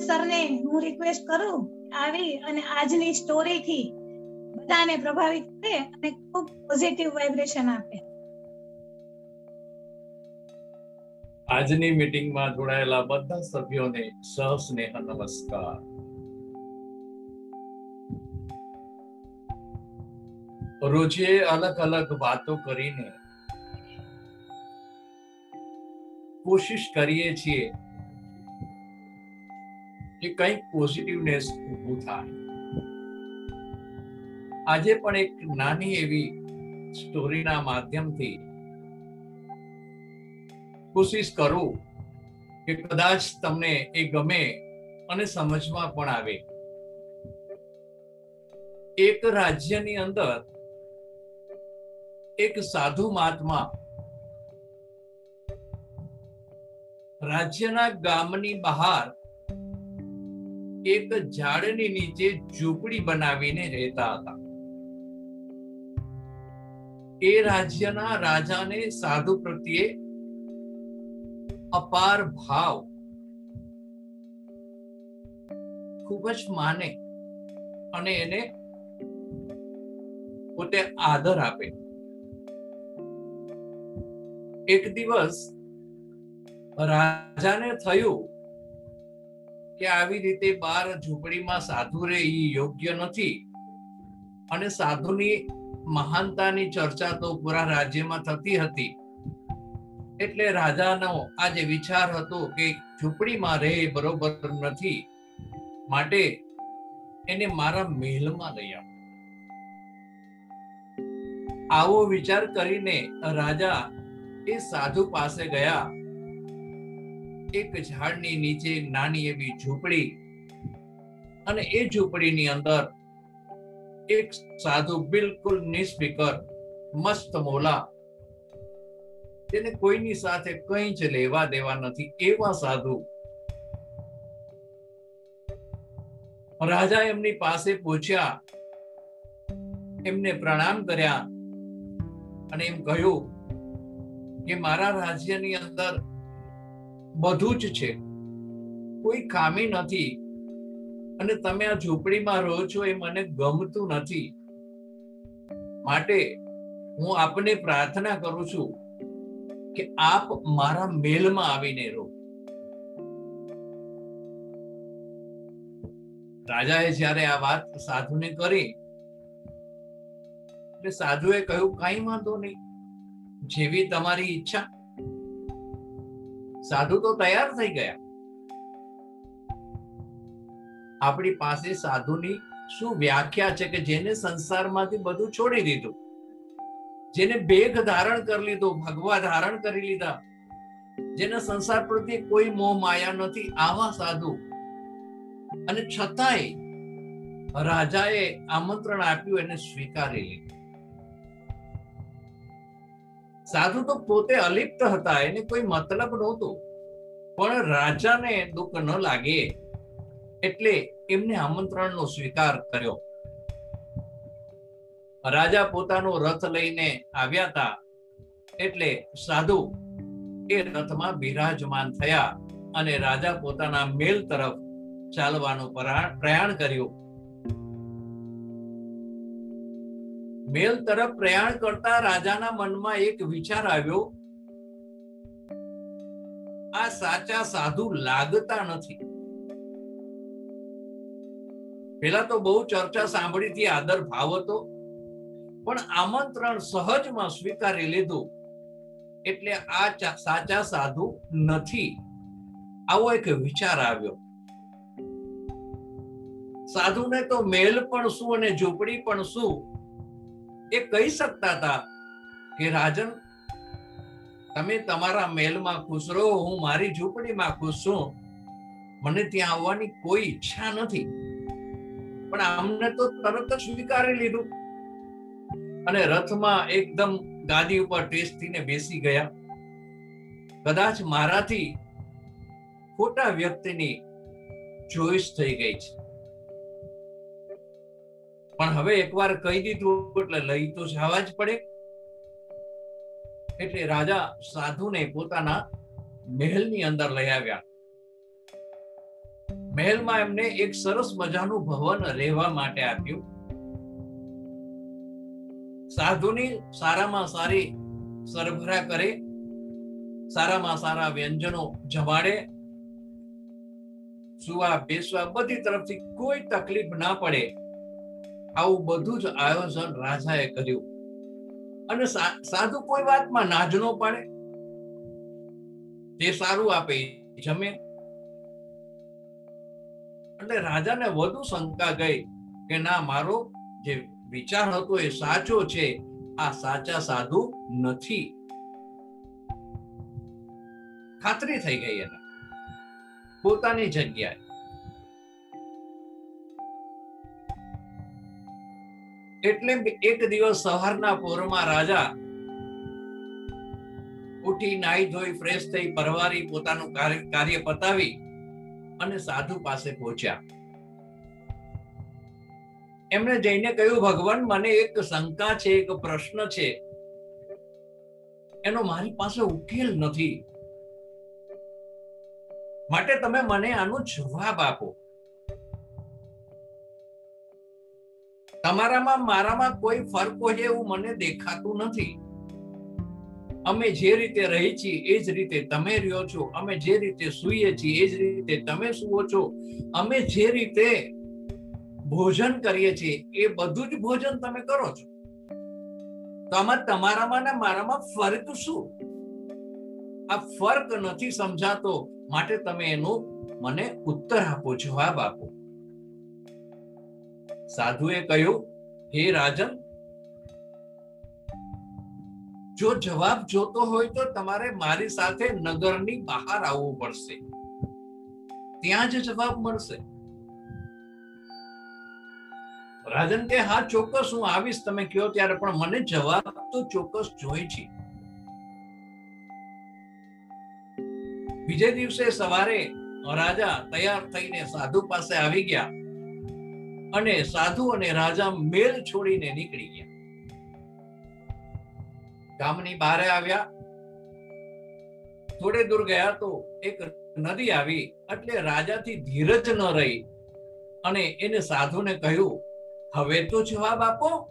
સરને હું રિક્વેસ્ટ કરું આવી અને આજની સ્ટોરી થી બધાને પ્રભાવિત કરે અને ખૂબ પોઝિટિવ વાઇબ્રેશન આપે. આજની મીટિંગમાં જોડાયેલા બધા સભ્યોને સહસ્નેહ નમસ્કાર. રોજે અલગ અલગ વાતો કરીને કોશિશ કરીએ છીએ કે કંઈક પોઝિટિવનેસ ઊભું થાય. આજે પણ એક નાની એવી સ્ટોરીના માધ્યમથી કોશિશ કરું કે કદાચ તમને એ ગમે અને સમજમાં પણ આવે. એક રાજ્યની અંદર એક સાધુ મહાત્મા રાજ્યના ગામની બહાર એક ઝાડની નીચે ઝૂંપડી બનાવીને રહેતા હતા. એ રાજ્યના રાજાને સાધુ પ્રત્યે અપાર ભાવ ખૂબ જ માને અને એને પોતે આદર આપે. એક દિવસ રાજાને થયું કે આવી રીતે બાર ઝૂંપડીમાં સાધુ રે એ યોગ્ય નથી. અને સાધુની મહાનતાની ચર્ચા તો પૂરા રાજ્યમાં થતી હતી. એટલે રાજાનો આજે વિચાર હતો કે ઝૂંપડીમાં રહે બરોબર નથી, માટે એને મારા મહેલમાં લઈ આવો. આવો વિચાર કરીને રાજા એ સાધુ પાસે ગયા. એક ઝાડની નીચે નાની એવી ઝૂંપડી અને એ ઝૂંપડીની અંદર એક સાધુ બિલકુલ નિસ્ફિકર, મસ્ત મોલા. તેને કોઈની સાથે કંઈ જ લેવા દેવા નથી, એવા સાધુ. રાજા એમની પાસે પૂછ્યા, એમને પ્રણામ કર્યા અને એમ કહ્યું કે મારા રાજ્યની અંદર બધું જ છે. કોઈ ખામી નથી. અને તમે આ ઝૂંપડીમાં રહો છો એ મને ગમતું નથી. માટે હું આપને પ્રાર્થના કરું છું કે આપ મારા મેલમાં આવીને રહો. રાજાએ જ્યારે આ વાત સાધુને કરી, એટલે સાધુએ કહ્યું, કઈ વાંધો નહીં. જેવી તમારી ઈચ્છા સાધુ તો તૈયાર થઈ ગયા. આપણી પાસે સાધુની શું વ્યાખ્યા છે કે જેને સંસારમાંથી બધું છોડી દીધું? જેને બેગ ધારણ કરી લીધો, ભગવા ધારણ કરી લીધા. જેને સંસાર પ્રત્યે કોઈ મોહ, માયા નથી, આવા સાધુ. અને છતાંય રાજાએ આમંત્રણ આપ્યું, એને સ્વીકારી લીધું. સાધુ તો પોતે અલિપ્ત હતા, એને કોઈ મતલબ નહોતો. પણ રાજાને દુઃખ ન લાગે એટલે એમને આમંત્રણનો સ્વીકાર કર્યો. રાજા પોતાનો રથ લઈને આવ્યા હતા, એટલે સાધુ એ રથમાં બિરાજમાન થયા અને રાજા પોતાના મેલ તરફ ચાલવાનું પ્રયાણ કર્યું. મેલ તરફ પ્રયાણ કરતા રાજાના મનમાં એક વિચાર આવ્યો. આ સાચા સાધુ લાગતા નથી. પેલા તો બહુ ચર્ચા સાંભળીથી આદર ભાવ હતો, પણ આમંત્રણ સહજમાં સ્વીકારી લીધું. એટલે આ સાચા સાધુ નથી. આવો એક વિચાર આવ્યો. સાધુને તો મેલ પણ શું અને ઝૂંપડી પણ શું એ કહી શકતા હતા કે, રાજન, તમે તમારા મેલમાં ખુશ રહો, હું મારી ઝૂંપડીમાં ખુશ છું. મને ત્યાં આવવાની કોઈ ઈચ્છા નથી. પણ આમને તો તરત જ સ્વીકારી લીધું. અને રથમાં એકદમ ગાદી ઉપર ટેસ્ટીને બેસી ગયા. કદાચ મારાથી ખોટા વ્યક્તિની ચોઈસ થઈ ગઈ છે. પણ હવે એકવાર કહી દીધું એટલે લઈ તો જવા જ પડે. એટલે રાજા સાધુને પોતાના મહેલની અંદર લઈ આવ્યા. મહેલમાં એમને એક સરસ મજાનું ભવન રહેવા માટે આપ્યું. સાધુની સારામાં સારી સરભરા કરે, સારામાં સારા વ્યંજનો જમાડે, સુવા બેસવા બધી તરફથી કોઈ તકલીફ ના પડે. આવું બધું જ આયોજન રાજાએ કર્યું. અને સાધુ કોઈ વાતમાં નાજ નો પાડે. જે સારું આપે જમે. એટલે રાજાને વધુ શંકા ગઈ કે ના, મારો જે વિચાર હતો એ સાચો છે. આ સાચા સાધુ નથી. ખાતરી થઈ ગઈ એને. પોતાની જગ્યાએ. એટલે એક દિવસ સવારના પોરમાં રાજા ઉઠી નાઈ ધોઈ ફ્રેશ થઈ પરવારી પોતાનું કાર્ય પતાવી અને સાધુ પાસે પહોંચ્યા. એમણે જઈને કહ્યું, ભગવાન, મને એક શંકા છે, એક પ્રશ્ન છે. એનો મારી પાસે ઉકેલ નથી. માટે તમે મને આનો જવાબ આપો. તમારામાં મારામાં કોઈ ફરક હોય એવું મને દેખાતું નથી. અમે જે રીતે રહી છીએ એ જ રીતે તમે રહ્યો છો. અમે જે રીતે સૂઈએ છીએ એ જ રીતે તમે સુવો છો. અમે જે રીતે ભોજન કરીએ છીએ એ બધું જ ભોજન તમે કરો છો. તો આમાં તમારામાં ને મારામાં ફરક શું? આ ફરક નથી સમજાતો. માટે તમે એનો મને ઉત્તર આપો, જવાબ આપો. સાધુએ કહ્યું હે રાજન જો જવાબ જોતો હોય તો તમારે મારી સાથે નગરની બહાર આવવું પડશે. ત્યાં જ જવાબ મળશે. રાજન કે, હા, ચોક્કસ હું આવીશ, તમે કહો ત્યારે. પણ મને જવાબ તો ચોક્કસ જોઈ છે. બીજે દિવસે સવારે રાજા તૈયાર થઈને સાધુ પાસે આવી ગયા. અને સાધુ અને રાજા મેલ છોડીને નીકળી ગયા. ગામની બહાર આવ્યા. થોડે દૂર ગયા તો એક નદી આવી એટલે રાજાથી ધીરજ ન રહી. અને એને સાધુને કહ્યું, હવે તો જવાબ આપો.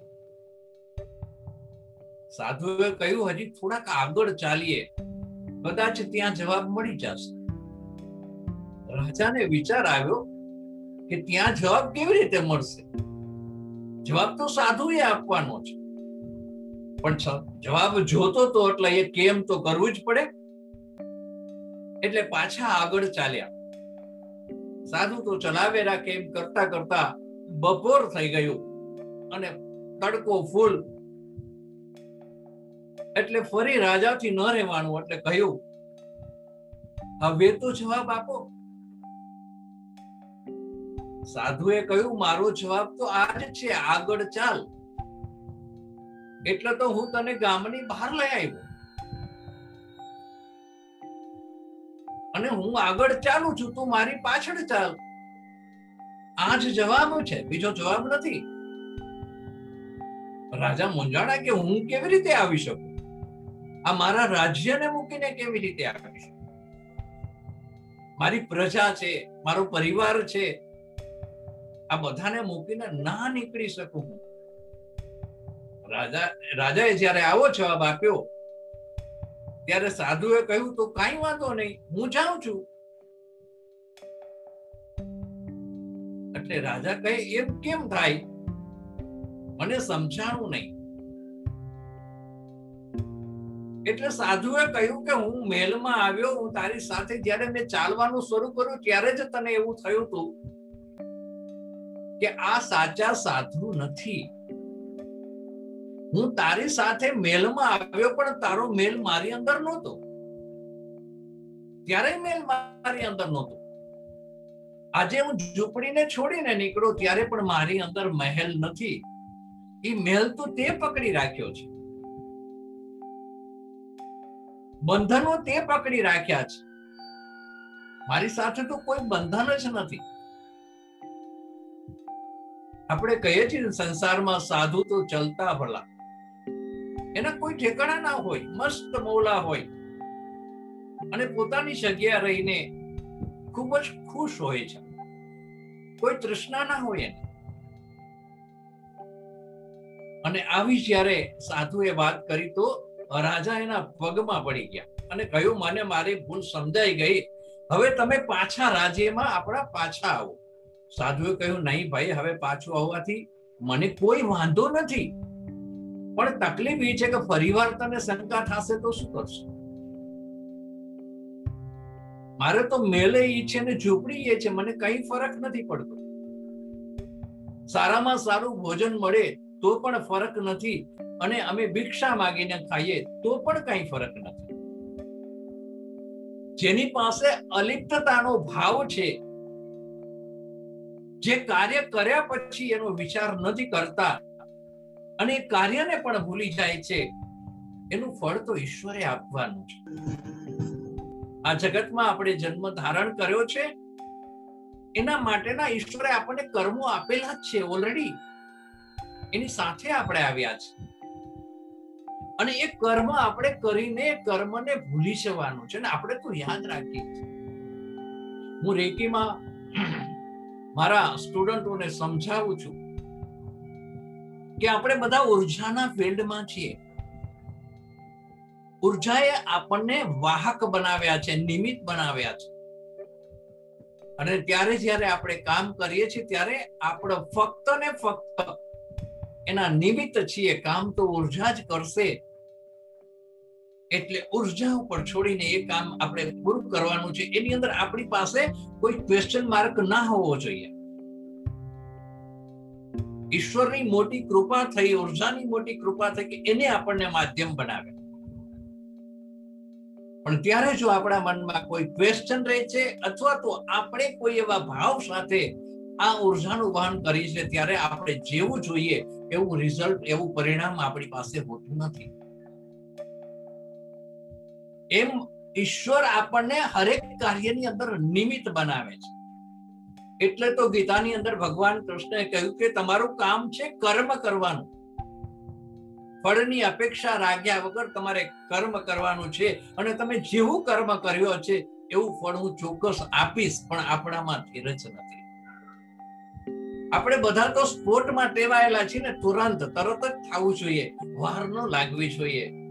સાધુએ કહ્યું, હજી થોડાક આગળ ચાલીએ. કદાચ ત્યાં જવાબ મળી જશે. રાજાને વિચાર આવ્યો કે ત્યાં જવાબ કેવી રીતે મળશે? જવાબ તો સાધુએ આપવાનો છે પણ જવાબ જોતો તો એટલે એ કેમ તો કરવું જ પડે. એટલે પાછા આગળ ચાલ્યા. સાધુ તો ચલાવેલા કેમ કરતા કરતા બપોર થઈ ગયું અને તડકો ફૂલ. એટલે ફરી રાજાથી ન રહેવાનું, એટલે કહ્યું, હવે તો જવાબ આપો. સાધુએ કહ્યું, મારો જવાબ તો આ જ છે, આગળ ચાલ. એટલે તો હું તને ગામની બહાર લઈ આવ્યો. અને હું આગળ ચાલુ છું, તું મારી પાછળ ચાલ. આ જ જવાબ છે, બીજો જવાબ નથી. રાજા મુંજાણા કે હું કેવી રીતે આવી શકું? આ મારા રાજ્યને મૂકીને કેવી રીતે આવી શકું? મારી પ્રજા છે, મારો પરિવાર છે આ બધાને મૂકીને ના નીકળી શકું હું. રાજા, રાજાએ જ્યારે આવો જવાબ આપ્યો, ત્યારે સાધુએ કહ્યું, તો કઈ વાંધો નહીં, હું જાઉં છું. એટલે રાજા કહે, એમ કેમ થાય? મને સમજાણું નહીં. એટલે સાધુએ કહ્યું કે, હું મહેલમાં આવ્યો, હું તારી સાથે જ્યારે મેં ચાલવાનું શરૂ કર્યું, ત્યારે જ તને એવું થયું હતું કે આ સાચા સાધુ નથી. હું તારી સાથે મેલમાં આવ્યો પણ તારો મેલ મારી અંદર નહોતો. ત્યારે મેલ મારી અંદર નહોતો. આજે હું ઝૂંપડીને છોડીને નીકળો ત્યારે પણ મારી અંદર મહેલ નથી. એ મહેલ તો તે પકડી રાખ્યો છે. બંધનો તે પકડી રાખ્યા છે. મારી સાથે તો કોઈ બંધન જ નથી. આપણે કહીએ છીએ સંસારમાં સાધુ તો ચલતા ભલા. એના કોઈ ઠેકાણા ના હોય, મસ્ત મોલા હોય. અને પોતાની જગ્યા રહીને ખૂબ જ ખુશ હોય છે. કોઈ તૃષ્ણા ના હોય એને. અને આવી જ્યારે સાધુએ વાત કરી તો રાજા એના પગમાં પડી ગયા અને કહ્યું, મને મારી ભૂલ સમજાઈ ગઈ. હવે તમે પાછા રાજ્યમાં આપણા પાછા આવો. સાધુએ કહ્યું, નહીં ભાઈ, હવે પાછું આવવાથી મને કોઈ વાંધો નથી. પણ તકલીફ એ છે કે ફરીવાર તને શંકા થશે તો શું કરશે? મારે તો મેલે ઈ છે ને ઝૂંપડી એ છે, મને કઈ ફરક નથી પડતો. સારામાં સારું ભોજન મળે તો પણ ફરક નથી અને અમે ભિક્ષા માગીને ખાઈએ તો પણ કઈ ફરક નથી. જેની પાસે અલિપ્તતાનો ભાવ છે જે કાર્ય કર્યા પછી એનો વિચાર નથી કરતા અને એ કાર્યને પણ ભૂલી જાય છે, એનું ફળ તો ઈશ્વરે આપવાનું છે. આ જગતમાં આપણે જન્મ ધારણ કર્યો છે, એના માટેના ઈશ્વરે આપણને કર્મો આપેલા જ છે ઓલરેડી એની સાથે આપણે આવ્યા છે. અને એ કર્મ આપણે કરીને કર્મને ભૂલી જવાનું છે. ને આપણે તો યાદ રાખીએ હું રેકીમાં મારા સ્ટુડન્ટોને સમજાવું છું કે આપણે બધા ઉર્જાના ફિલ્ડમાં છીએ. ઉર્જાએ આપણને વાહક બનાવ્યા છે, નિમિત્ત બનાવ્યા છે. અને ત્યારે જ્યારે આપણે કામ કરીએ છીએ, ત્યારે આપણે ફક્ત ને ફક્ત એના નિમિત્ત છીએ. કામ તો ઊર્જા જ કરશે. એટલે ઊર્જા ઉપર છોડીને એ કામ આપણે પૂરું કરવાનું છે. એની અંદર આપણી પાસે કોઈ ક્વેશ્ચન માર્ક ના હોવો જોઈએ. ઈશ્વરની મોટી કૃપા થઈ, ઉર્જાની મોટી કૃપા થઈ કે એને આપણને માધ્યમ બનાવે. પણ ત્યારે જો આપણા મનમાં કોઈ ક્વેશ્ચન રહે છે અથવા તો આપણે કોઈ એવા ભાવ સાથે આ ઉર્જાનું વહન કરી છે ત્યારે આપણે જેવું જોઈએ એવું રિઝલ્ટ એવું પરિણામ આપણી પાસે હોતું નથી. એમ ઈશ્વર આપણને હરેક કાર્યની અંદર નિમિત્ત બનાવે છે. એટલે તો ગીતાની અંદર ભગવાન કૃષ્ણએ કહ્યું કે તમારું કામ છે કર્મ કરવાનું. ફળની અપેક્ષા રાખ્યા વગર તમારે કર્મ કરવાનું છે અને તમે જેવું કર્મ કર્યો છે એવું ફળ હું ચોક્કસ આપીશ, પણ આપણામાં ધીરજ નથી. આપણે બધા તો સ્પોર્ટમાં ટેવાયેલા છીએ ને તુરંત તરત જ થવું જોઈએ. વાર ન લાગવી જોઈએ.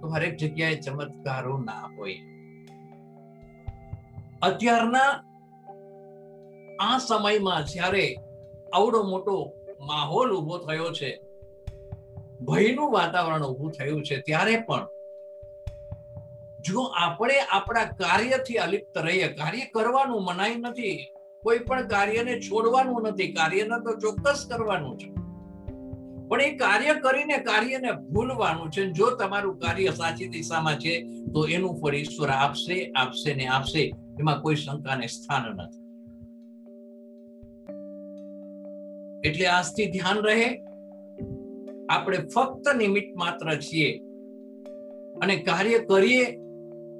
તો હરેક જગ્યાએ ચમત્કારો ના હોય. અત્યારના આ સમયમાં જ્યારે આવડો મોટો માહોલ ઊભો થયો છે, ભયનું વાતાવરણ ઊભું થયું છે, ત્યારે પણ જો આપણે આપણા કાર્યથી અલિપ્ત રહીએ, કાર્ય કરવાનું મનાઈ નથી, કોઈ પણ કાર્યને છોડવાનું નથી, કાર્યને તો ચોક્કસ કરવાનું છે. પણ એ કાર્ય કરીને કાર્યને ભૂલવાનું છે. જો તમારું કાર્ય સાચી દિશામાં છે, તો એનું ફળ ઈશ્વર આપશે આપશે ને આપશે. એમાં કોઈ શંકાને સ્થાન નથી. એટલે આજથી ધ્યાન રહે. આપણે ફક્ત નિમિત્ત માત્ર છીએ. અને કાર્ય કરીએ,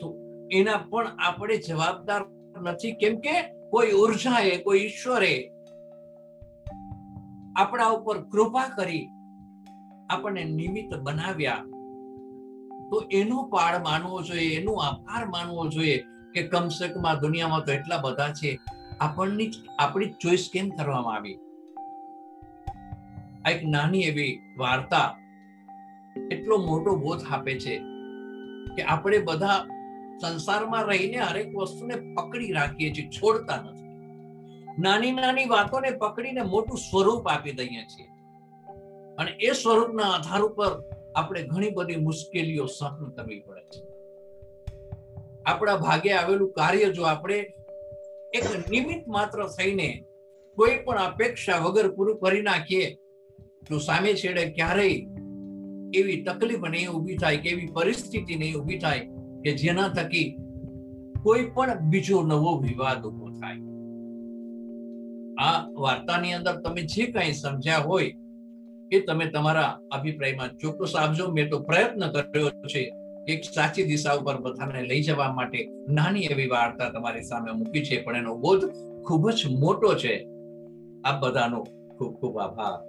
તો એના પણ આપણે જવાબદાર નથી. કેમ કે કોઈ ઉર્જાએ કોઈ ઈશ્વરે આપણા ઉપર કૃપા કરી આપણને નિમિત્ત બનાવ્યા, તો એનો પાળ માનવો જોઈએ, એનો આભાર માનવો જોઈએ કે કમસે કમ આ દુનિયામાં તો એટલા બધા છે, આપણની આપણી ચોઈસ કેમ કરવામાં આવી? આ એક નાની એવી વાર્તા એટલો મોટો બોધ આપે છે કે આપણે બધા સંસારમાં રહીને હરેક વસ્તુને પકડી રાખીએ છીએ, છોડતા નથી. નાની નાની વાતોને પકડીને મોટું સ્વરૂપ આપી દઈએ છીએ. અને એ સ્વરૂપના આધાર ઉપર આપણે ઘણી બધી મુશ્કેલીઓ સહન કરવી પડે છે. આપણા ભાગે આવેલું કાર્ય જો આપણે એક નિમિત્ત માત્ર થઈને કોઈ પણ અપેક્ષા વગર પૂરું કરી નાખીએ, તો સામે છેડે ક્યારેય એવી તકલીફ નહીં ઊભી થાય કે એવી પરિસ્થિતિ નહીં ઊભી થાય કે જેના થકી કોઈ પણ બીજો નવો વિવાદ ઊભો થાય. આ વાર્તાની અંદર તમે જે કંઈ સમજ્યા હોય એ તમે તમારા અભિપ્રાયમાં ચોક્કસ આપજો મેં તો પ્રયત્ન કર્યો છે એક સાચી દિશા ઉપર બધાને લઈ જવા માટે નાની એવી વાર્તા તમારી સામે મૂકી છે. પણ એનો બોધ ખૂબ જ મોટો છે. આ બધાનો ખૂબ ખૂબ આભાર.